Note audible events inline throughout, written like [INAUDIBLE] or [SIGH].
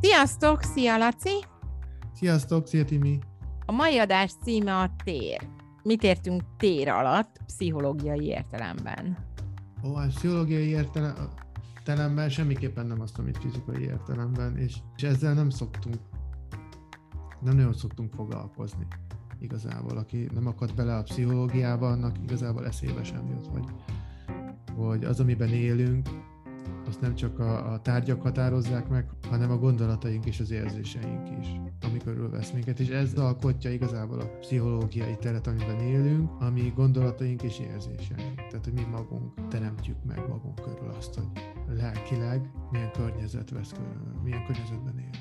Sziasztok, szia Laci! Sziasztok, szia Timi! A mai adás címe a tér. Mit értünk tér alatt pszichológiai értelemben? Ó, hát pszichológiai értelemben semmiképpen nem azt, amit fizikai értelemben, és, és ezzel nem szoktunk, nem nagyon szoktunk foglalkozni igazából. Aki nem akad bele a pszichológiába, annak igazából eszébe sem jut, hogy, hogy az, amiben élünk, azt nem csak a, a tárgyak határozzák meg, hanem a gondolataink és az érzéseink is, ami körülvesz minket, és ez alkotja igazából a pszichológiai teret, amiben élünk, ami gondolataink és érzéseink. Tehát, hogy mi magunk teremtjük meg magunk körül azt, hogy lelkileg milyen környezet vesz körül, milyen környezetben élünk.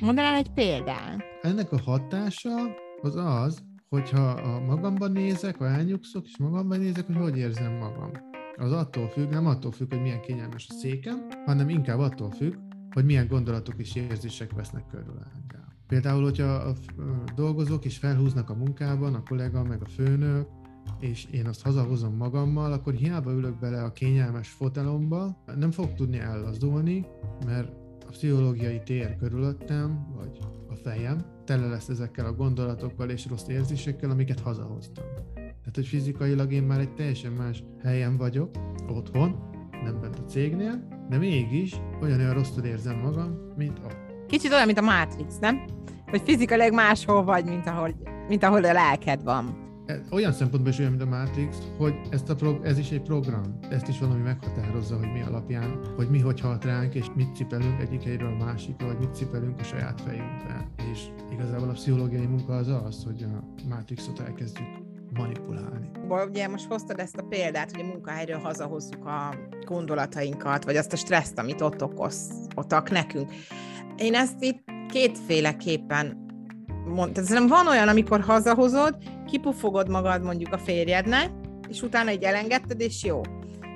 Mondanál egy példát? Ennek a hatása az az, hogyha a magamban nézek, ha elnyugszok, és magamban nézek, hogy hogy érzem magam az attól függ, nem attól függ, hogy milyen kényelmes a székem, hanem inkább attól függ, hogy milyen gondolatok és érzések vesznek körül engem. Például, hogyha dolgozok és felhúznak a munkában, a kollega meg a főnök, és én azt hazahozom magammal, akkor hiába ülök bele a kényelmes fotelomba, nem fog tudni ellazdulni, mert a pszichológiai tér körülöttem, vagy a fejem tele lesz ezekkel a gondolatokkal és rossz érzésekkel, amiket hazahoztam. Tehát, hogy fizikailag én már egy teljesen más helyen vagyok, otthon, nem bent a cégnél, de mégis olyan olyan rosszul érzem magam, mint a. Kicsit olyan, mint a Matrix, nem? Hogy fizikailag máshol vagy, mint ahol, mint ahol a lelked van. Olyan szempontból is olyan, mint a Matrix, hogy ezt a prog- ez is egy program. Ezt is valami meghatározza, hogy mi alapján, hogy mi hogy halt ránk, és mit cipelünk egyik helyről a másikra, vagy mit cipelünk a saját fejünkre. És igazából a pszichológiai munka az az, hogy a Matrixot elkezdjük manipulálni. Ugye most hoztad ezt a példát, hogy a munkahelyről hazahozzuk a gondolatainkat, vagy azt a stresszt, amit ott okoztak nekünk. Én ezt itt kétféleképpen mondtam. Szerintem van olyan, amikor hazahozod, kipufogod magad mondjuk a férjednek, és utána egy elengedted, és jó.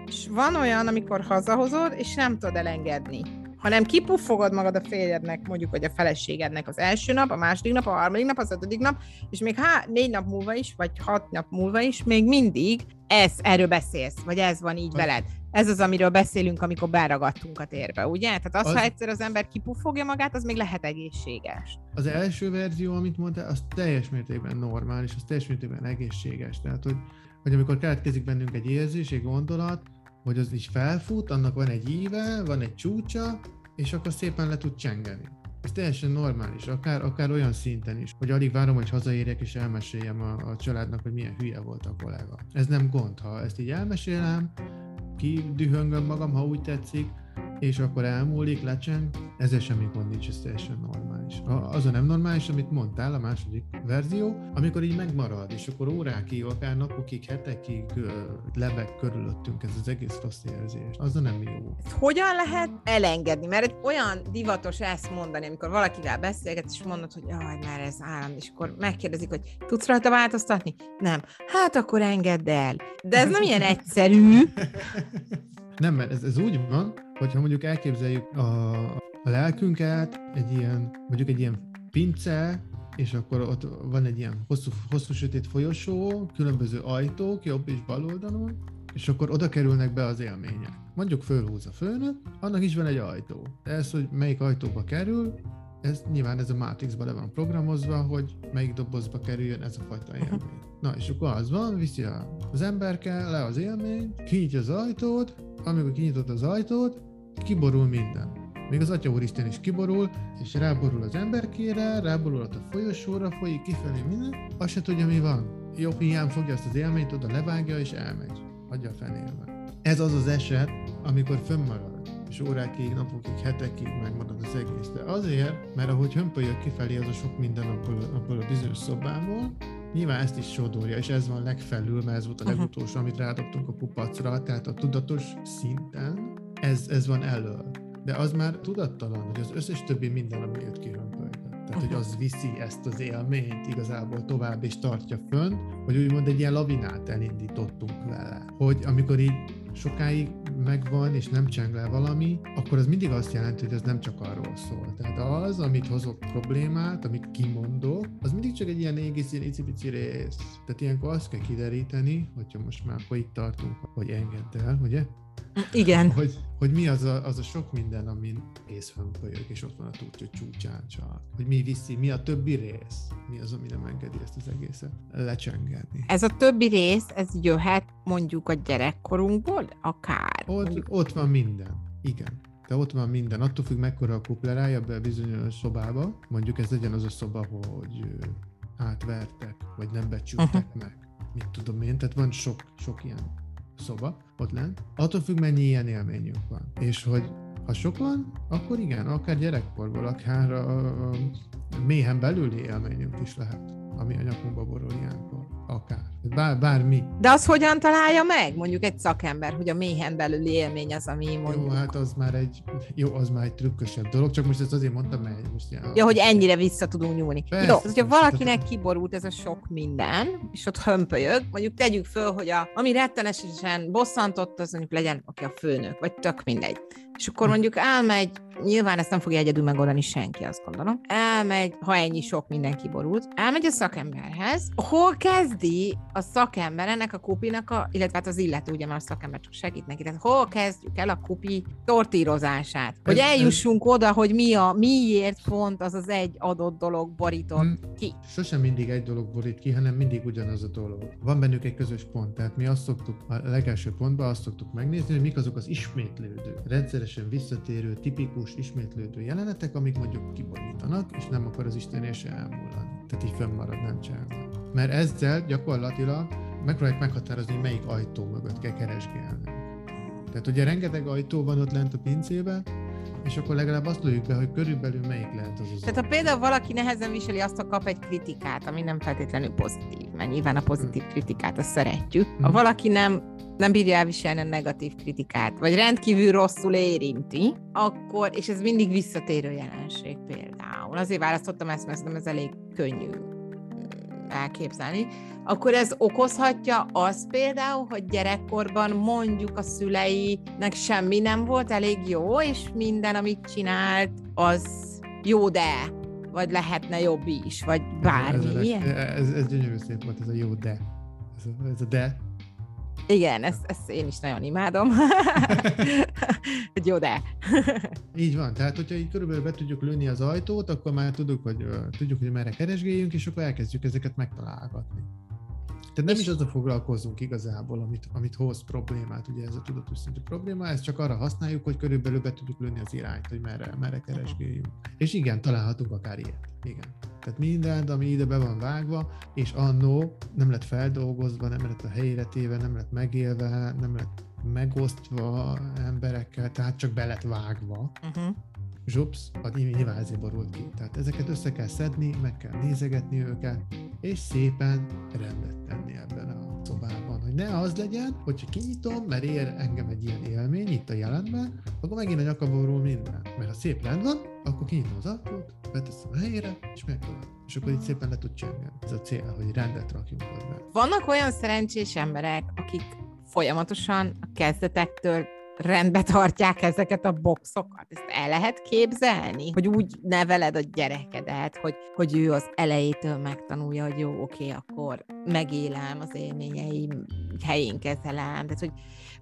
És van olyan, amikor hazahozod, és nem tudod elengedni hanem kipuffogod magad a férjednek, mondjuk, vagy a feleségednek az első nap, a második nap, a harmadik nap, az ötödik nap, és még há, négy nap múlva is, vagy hat nap múlva is, még mindig ez, erről beszélsz, vagy ez van így veled. Ez az, amiről beszélünk, amikor beragadtunk a térbe, ugye? Tehát az, az, ha egyszer az ember kipuffogja magát, az még lehet egészséges. Az első verzió, amit mondtál, az teljes mértékben normális, az teljes mértékben egészséges. Tehát, hogy, hogy amikor keletkezik bennünk egy érzés, egy gondolat, hogy az is felfut, annak van egy íve, van egy csúcsa, és akkor szépen le tud csengeni. Ez teljesen normális, akár, akár olyan szinten is, hogy alig várom, hogy hazaérjek és elmeséljem a, a családnak, hogy milyen hülye volt a kollega. Ez nem gond, ha ezt így elmesélem, kidühöngöm magam, ha úgy tetszik, és akkor elmúlik, lecseng, ezzel semmi gond nincs, ez teljesen normális. Az a nem normális, amit mondtál, a második verzió, amikor így megmarad, és akkor órákig, akár napokig, hetekig lebeg körülöttünk ez az egész rossz érzés. Az a nem jó. Hogyan lehet elengedni? Mert olyan divatos ezt mondani, amikor valakivel beszélget, és mondod, hogy jaj, már ez állam, és akkor megkérdezik, hogy tudsz rajta változtatni? Nem. Hát akkor engedd el. De ez nem ilyen egyszerű. [LAUGHS] Nem, mert ez, ez úgy van, hogyha mondjuk elképzeljük a, a lelkünket, egy ilyen, mondjuk egy ilyen pince, és akkor ott van egy ilyen hosszú, hosszú sötét folyosó, különböző ajtók, jobb és bal oldalon, és akkor oda kerülnek be az élmények. Mondjuk fölhúz a főnök, annak is van egy ajtó. De ez, hogy melyik ajtóba kerül, ez nyilván ez a Matrixba le van programozva, hogy melyik dobozba kerüljön ez a fajta élmény. Na, és akkor az van, viszi az emberke le az élmény, kinyitja az ajtót, amikor kinyitott az ajtót, kiborul minden. Még az Atya Úristen is kiborul, és ráborul az emberkére, ráborul a folyosóra, folyik kifelé minden, azt se tudja, mi van. Jobb hiány fogja azt az élményt, oda levágja, és elmegy. Hagyja a fenébe. Ez az az eset, amikor fönnmarad, és órákig, napokig, hetekig megmarad az egész. De azért, mert ahogy hömpölyök kifelé az a sok minden abból, abból a bizonyos szobából, Nyilván ezt is sodorja, és ez van legfelül, mert ez volt a legutolsó, amit rádobtunk a kupacra, tehát a tudatos szinten ez, ez van elől. De az már tudattalan, hogy az összes többi minden, ami jött ki Tehát, hogy az viszi ezt az élményt igazából tovább és tartja fönn, hogy úgymond egy ilyen lavinát elindítottunk vele. Hogy amikor így sokáig megvan, és nem cseng le valami, akkor az mindig azt jelenti, hogy ez nem csak arról szól. Tehát az, amit hozok problémát, amit kimondok, az mindig csak egy ilyen egész ilyen icipici rész. Tehát ilyenkor azt kell kideríteni, hogyha most már akkor itt tartunk, hogy engedd el, ugye? Igen. Hogy, hogy mi az a, az a sok minden, amin észhömpölyök, és ott van a túlcső csúcsán csak. Hogy mi viszi, mi a többi rész, mi az, ami nem engedi ezt az egészet lecsengedni. Ez a többi rész, ez jöhet mondjuk a gyerekkorunkból, akár. Ott, mondjuk... ott van minden, igen. De ott van minden, attól függ, mekkora a kuplerája be a bizonyos szobába. Mondjuk ez legyen az a szoba, hogy átvertek, vagy nem becsültek uh-huh. meg. Mit tudom én, tehát van sok, sok ilyen szoba ott lent. Attól függ, mennyi ilyen élményünk van. És hogy ha sok van, akkor igen, akár gyerekkorból, akár a, a méhen belüli élményünk is lehet, ami a nyakunkba borul ilyenkor. Akár. Bár, bármi. De az hogyan találja meg, mondjuk egy szakember, hogy a méhen belüli élmény az, ami mondjuk... Jó, hát az már egy, jó, az már egy trükkösebb dolog, csak most ezt azért mondtam, mert most ilyen... Ja, hogy ennyire vissza tudunk nyúlni. Persze, jó, hogyha valakinek kiborult ez a sok minden, és ott hömpölyög, mondjuk tegyük föl, hogy a, ami rettenesen bosszantott, az mondjuk legyen, aki a főnök, vagy tök mindegy. És akkor mondjuk elmegy, nyilván ezt nem fogja egyedül megoldani senki, azt gondolom. Elmegy, ha ennyi sok mindenki borult, elmegy a szakemberhez, hol kezdi a szakember ennek a kupinak, a, illetve hát az illető, ugye már a szakember csak segít neki, tehát hol kezdjük el a kupi tortírozását, hogy eljussunk oda, hogy mi a, miért pont az az egy adott dolog borított hmm. ki. Sosem mindig egy dolog borít ki, hanem mindig ugyanaz a dolog. Van bennük egy közös pont, tehát mi azt szoktuk, a legelső pontban azt szoktuk megnézni, hogy mik azok az ismétlődő, rendszeresen visszatérő, tipikus, ismétlődő jelenetek, amik mondjuk kiborítanak, és nem akar az Isten se elmúlani. Tehát így fönnmarad, nem csinálva. Mert ezzel gyakorlatilag megpróbáljuk meghatározni, hogy melyik ajtó mögött kell keresgélni. Tehát ugye rengeteg ajtó van ott lent a pincében, és akkor legalább azt lőjük be, hogy körülbelül melyik lehet az az. Tehát ha például valaki nehezen viseli azt, a kap egy kritikát, ami nem feltétlenül pozitív, mert nyilván a pozitív hm. kritikát azt szeretjük. Ha hm. valaki nem nem bírja elviselni a negatív kritikát, vagy rendkívül rosszul érinti, akkor, és ez mindig visszatérő jelenség például. Azért választottam ezt, mert ez elég könnyű elképzelni, akkor ez okozhatja az például, hogy gyerekkorban mondjuk a szüleinek semmi nem volt elég jó, és minden, amit csinált, az jó de, vagy lehetne jobb is, vagy bármi. Ez, ilyen. ez, ez gyönyörű szép volt, ez a jó de. Ez a, ez a de, igen, ezt, ezt én is nagyon imádom. [LAUGHS] Jó, de. így van, tehát hogyha így körülbelül be tudjuk lőni az ajtót, akkor már tudjuk, hogy, tudjuk, hogy merre keresgéljünk, és akkor elkezdjük ezeket megtalálgatni. Tehát nem is azzal foglalkozunk igazából, amit, amit hoz problémát, ugye ez a tudatos szintű probléma, ezt csak arra használjuk, hogy körülbelül be tudjuk lőni az irányt, hogy merre, merre keresgéljünk. És igen, találhatunk akár ilyet. Igen. Tehát mindent, ami ide be van vágva, és annó nem lett feldolgozva, nem lett a helyére téve, nem lett megélve, nem lett megosztva emberekkel, tehát csak be lett vágva. Uh-huh. Zsupsz, a nyilván ezért borult ki. Tehát ezeket össze kell szedni, meg kell nézegetni őket, és szépen rendet tenni ebben a szobában. Hogy ne az legyen, hogyha kinyitom, mert ér engem egy ilyen élmény itt a jelenben, akkor megint a nyakaborul minden. Mert ha szép rend van, akkor kinyitom az ajtót, beteszem a helyére, és megtalálom. És akkor itt szépen le tud csengeni. Ez a cél, hogy rendet rakjunk be. Vannak olyan szerencsés emberek, akik folyamatosan a kezdetektől rendbe tartják ezeket a boxokat. Ezt el lehet képzelni? Hogy úgy neveled a gyerekedet, hogy, hogy ő az elejétől megtanulja, hogy jó, oké, akkor megélem az élményeim, helyén kezelem. Tehát, hogy,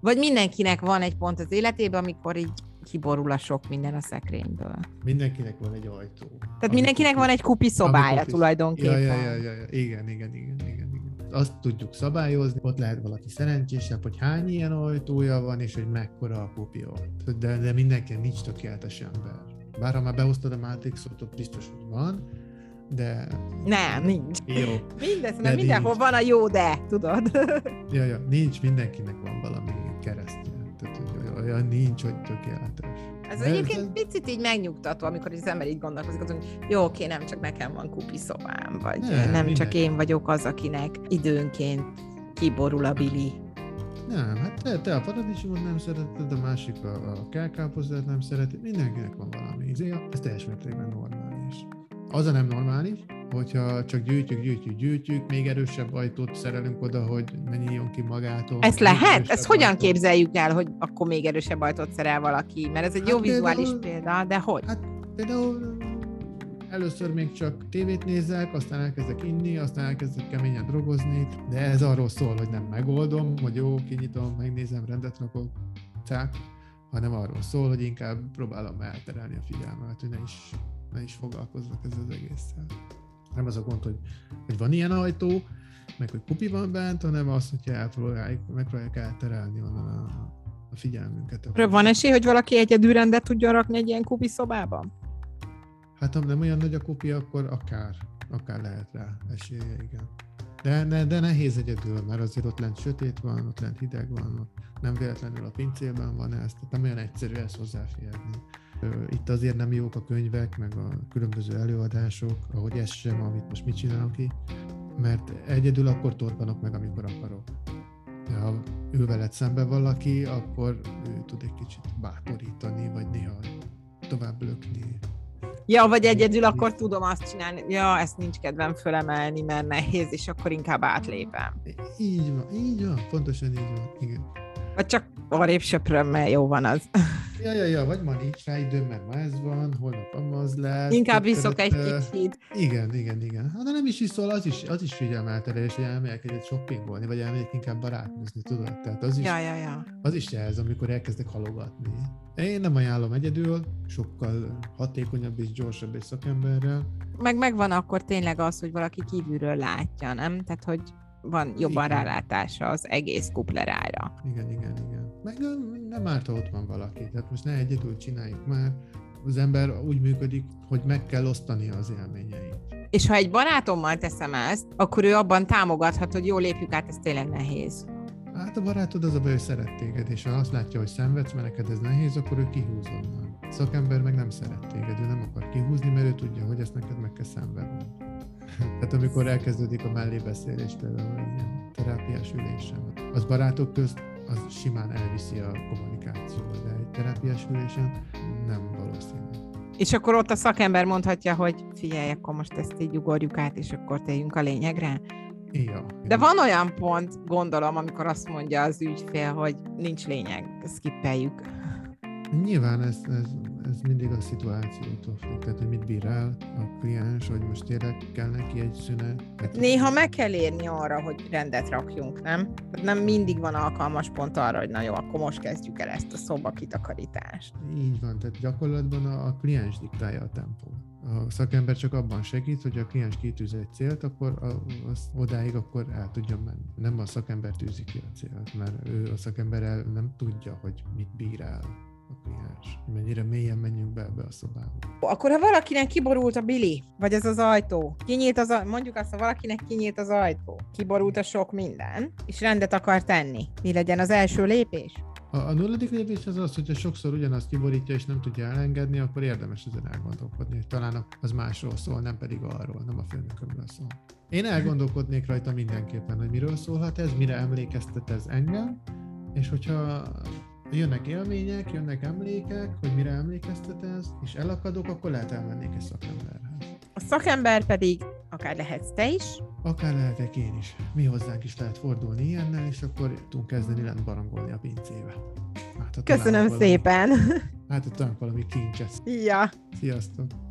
vagy mindenkinek van egy pont az életében, amikor így kiborul a sok minden a szekrényből. Mindenkinek van egy ajtó. Tehát mindenkinek kupi, van egy kupi szobája kupi... tulajdonképpen. Ja, ja, ja, ja, ja, igen, igen, igen, igen, igen. Azt tudjuk szabályozni, ott lehet valaki szerencsésebb, hogy hány ilyen ajtója van, és hogy mekkora a ott. De, de mindenki nincs tökéletes ember. Bár ha már behoztad a Matrixot, ott biztos, hogy van, de... Nem, nincs. Jó. Mindez, mert mindenhol nincs. van a jó de, tudod? [LAUGHS] ja, ja, nincs, mindenkinek van valami keresztje. Tehát, olyan nincs, hogy tökéletes. Ez egyébként ez... picit így megnyugtató, amikor az ember így gondolkozik, hogy jó, oké, nem csak nekem van kupi szobám, vagy nem, nem csak én vagyok az, akinek időnként kiborul a bili. Nem, hát te, te a paradicsomot nem szereted, a másik a, a kelkápozdát nem szereti, mindenkinek van valami izé, ez teljes mértékben normális. Az a nem normális, hogyha csak gyűjtjük, gyűjtjük, gyűjtjük, még erősebb ajtót szerelünk oda, hogy ne nyíljon ki magától. Ezt lehet? Ezt hogyan ajtót. képzeljük el, hogy akkor még erősebb ajtót szerel valaki? Mert ez egy hát jó például, vizuális példa, de hogy? Hát például először még csak tévét nézek, aztán elkezdek inni, aztán elkezdek keményen drogozni, de ez arról szól, hogy nem megoldom, hogy jó, kinyitom, megnézem, rendet rakok, cák, hanem arról szól, hogy inkább próbálom elterelni a figyelmet, hogy ne is, ne is foglalkozzak ezzel az egésszel. Nem az a gond, hogy, hogy van ilyen ajtó, meg hogy kupi van bent, hanem az, hogyha elpróbálják, megpróbálják elterelni onnan a, a figyelmünket. Akkor van esély, hogy valaki egyedül rendet tudjon rakni egy ilyen kupi szobában? Hát ha nem olyan nagy a kupi, akkor akár, akár lehet rá esélye, igen. De, ne, de nehéz egyedül, mert azért ott lent sötét van, ott lent hideg van, ott nem véletlenül a pincében van ez, tehát nem olyan egyszerű ezt hozzáférni. Itt azért nem jók a könyvek, meg a különböző előadások, ahogy ez sem, amit most mit csinálok ki, mert egyedül akkor torpanok meg, amikor akarok. De ha ő veled szembe valaki, akkor ő tud egy kicsit bátorítani, vagy néha tovább lökni. Ja, vagy egyedül akkor tudom azt csinálni, ja, ezt nincs kedvem fölemelni, mert nehéz, és akkor inkább átlépem. Így van, így van, pontosan így van, igen. Vagy csak arrébb söpröm, mert jó van az. Ja, ja, ja, vagy ma nincs rá időm, mert ma ez van, holnap az lesz. Inkább viszok egy kicsit. Igen, igen, igen. Ha de nem is iszol, az is, az is figyelmelterelés, hogy elmegyek egyet shoppingolni, vagy elmegyek inkább barátnőzni, tudod? Tehát az is, ja, ja, ja. az is jelz, amikor elkezdek halogatni. Én nem ajánlom egyedül, sokkal hatékonyabb és gyorsabb egy szakemberrel. Meg megvan akkor tényleg az, hogy valaki kívülről látja, nem? Tehát, hogy van jobban igen. rálátása az egész kuplerára. Igen, igen, igen. Meg nem árt, ha ott van valaki. Tehát most ne egyedül csináljuk már. Az ember úgy működik, hogy meg kell osztani az élményeit. És ha egy barátommal teszem ezt, akkor ő abban támogathat, hogy jól lépjük át, ez tényleg nehéz. Hát a barátod az a baj, hogy szeret téged, és ha azt látja, hogy szenvedsz, mert neked ez nehéz, akkor ő kihúz onnan. A szakember meg nem szeret téged, ő nem akar kihúzni, mert ő tudja, hogy ezt neked meg kell szenvedni. Tehát amikor elkezdődik a mellébeszélés például egy ilyen terápiás ülésen, az barátok közt az simán elviszi a kommunikációt, de egy terápiás ülésen nem valószínű. És akkor ott a szakember mondhatja, hogy figyelj, akkor most ezt így ugorjuk át, és akkor tegyünk a lényegre. Ja, De van olyan pont, gondolom, amikor azt mondja az ügyfél, hogy nincs lényeg, skippeljük. Nyilván ez, ez ez mindig a szituációtól függ, tehát hogy mit bír el a kliens, hogy most tényleg kell neki egy szünet. Hát Néha meg kell érni arra, hogy rendet rakjunk, nem? Nem mindig van alkalmas pont arra, hogy na jó, akkor most kezdjük el ezt a szoba kitakarítást. Így van, tehát gyakorlatban a, a kliens diktálja a tempót. A szakember csak abban segít, hogy a kliens kitűz egy célt, akkor a, az odáig akkor el tudjon menni. Nem a szakember tűzi ki a célt, mert ő a szakember el nem tudja, hogy mit bír el a kliens. Mennyire mélyen menjünk be ebbe a szobába. Akkor ha valakinek kiborult a bili, vagy ez az ajtó, kinyílt az, mondjuk azt, ha valakinek kinyílt az ajtó, kiborult a sok minden, és rendet akar tenni, mi legyen az első lépés? A, a nulladik lépés az az, hogyha sokszor ugyanazt kiborítja és nem tudja elengedni, akkor érdemes ezen elgondolkodni. Talán az másról szól, nem pedig arról, nem a főnökömről szól. Én elgondolkodnék rajta mindenképpen, hogy miről szólhat ez, mire emlékeztet ez engem, és hogyha jönnek élmények, jönnek emlékek, hogy mire emlékeztet ez, és elakadok, akkor lehet elmennék egy szakemberhez. A szakember pedig akár lehetsz te is. Akár lehetek én is. Mi hozzánk is lehet fordulni ilyennel, és akkor tudunk kezdeni lent barangolni a pincébe. Hát, Köszönöm valami, szépen! Hát, talán valami kincset. Ja. Sziasztok!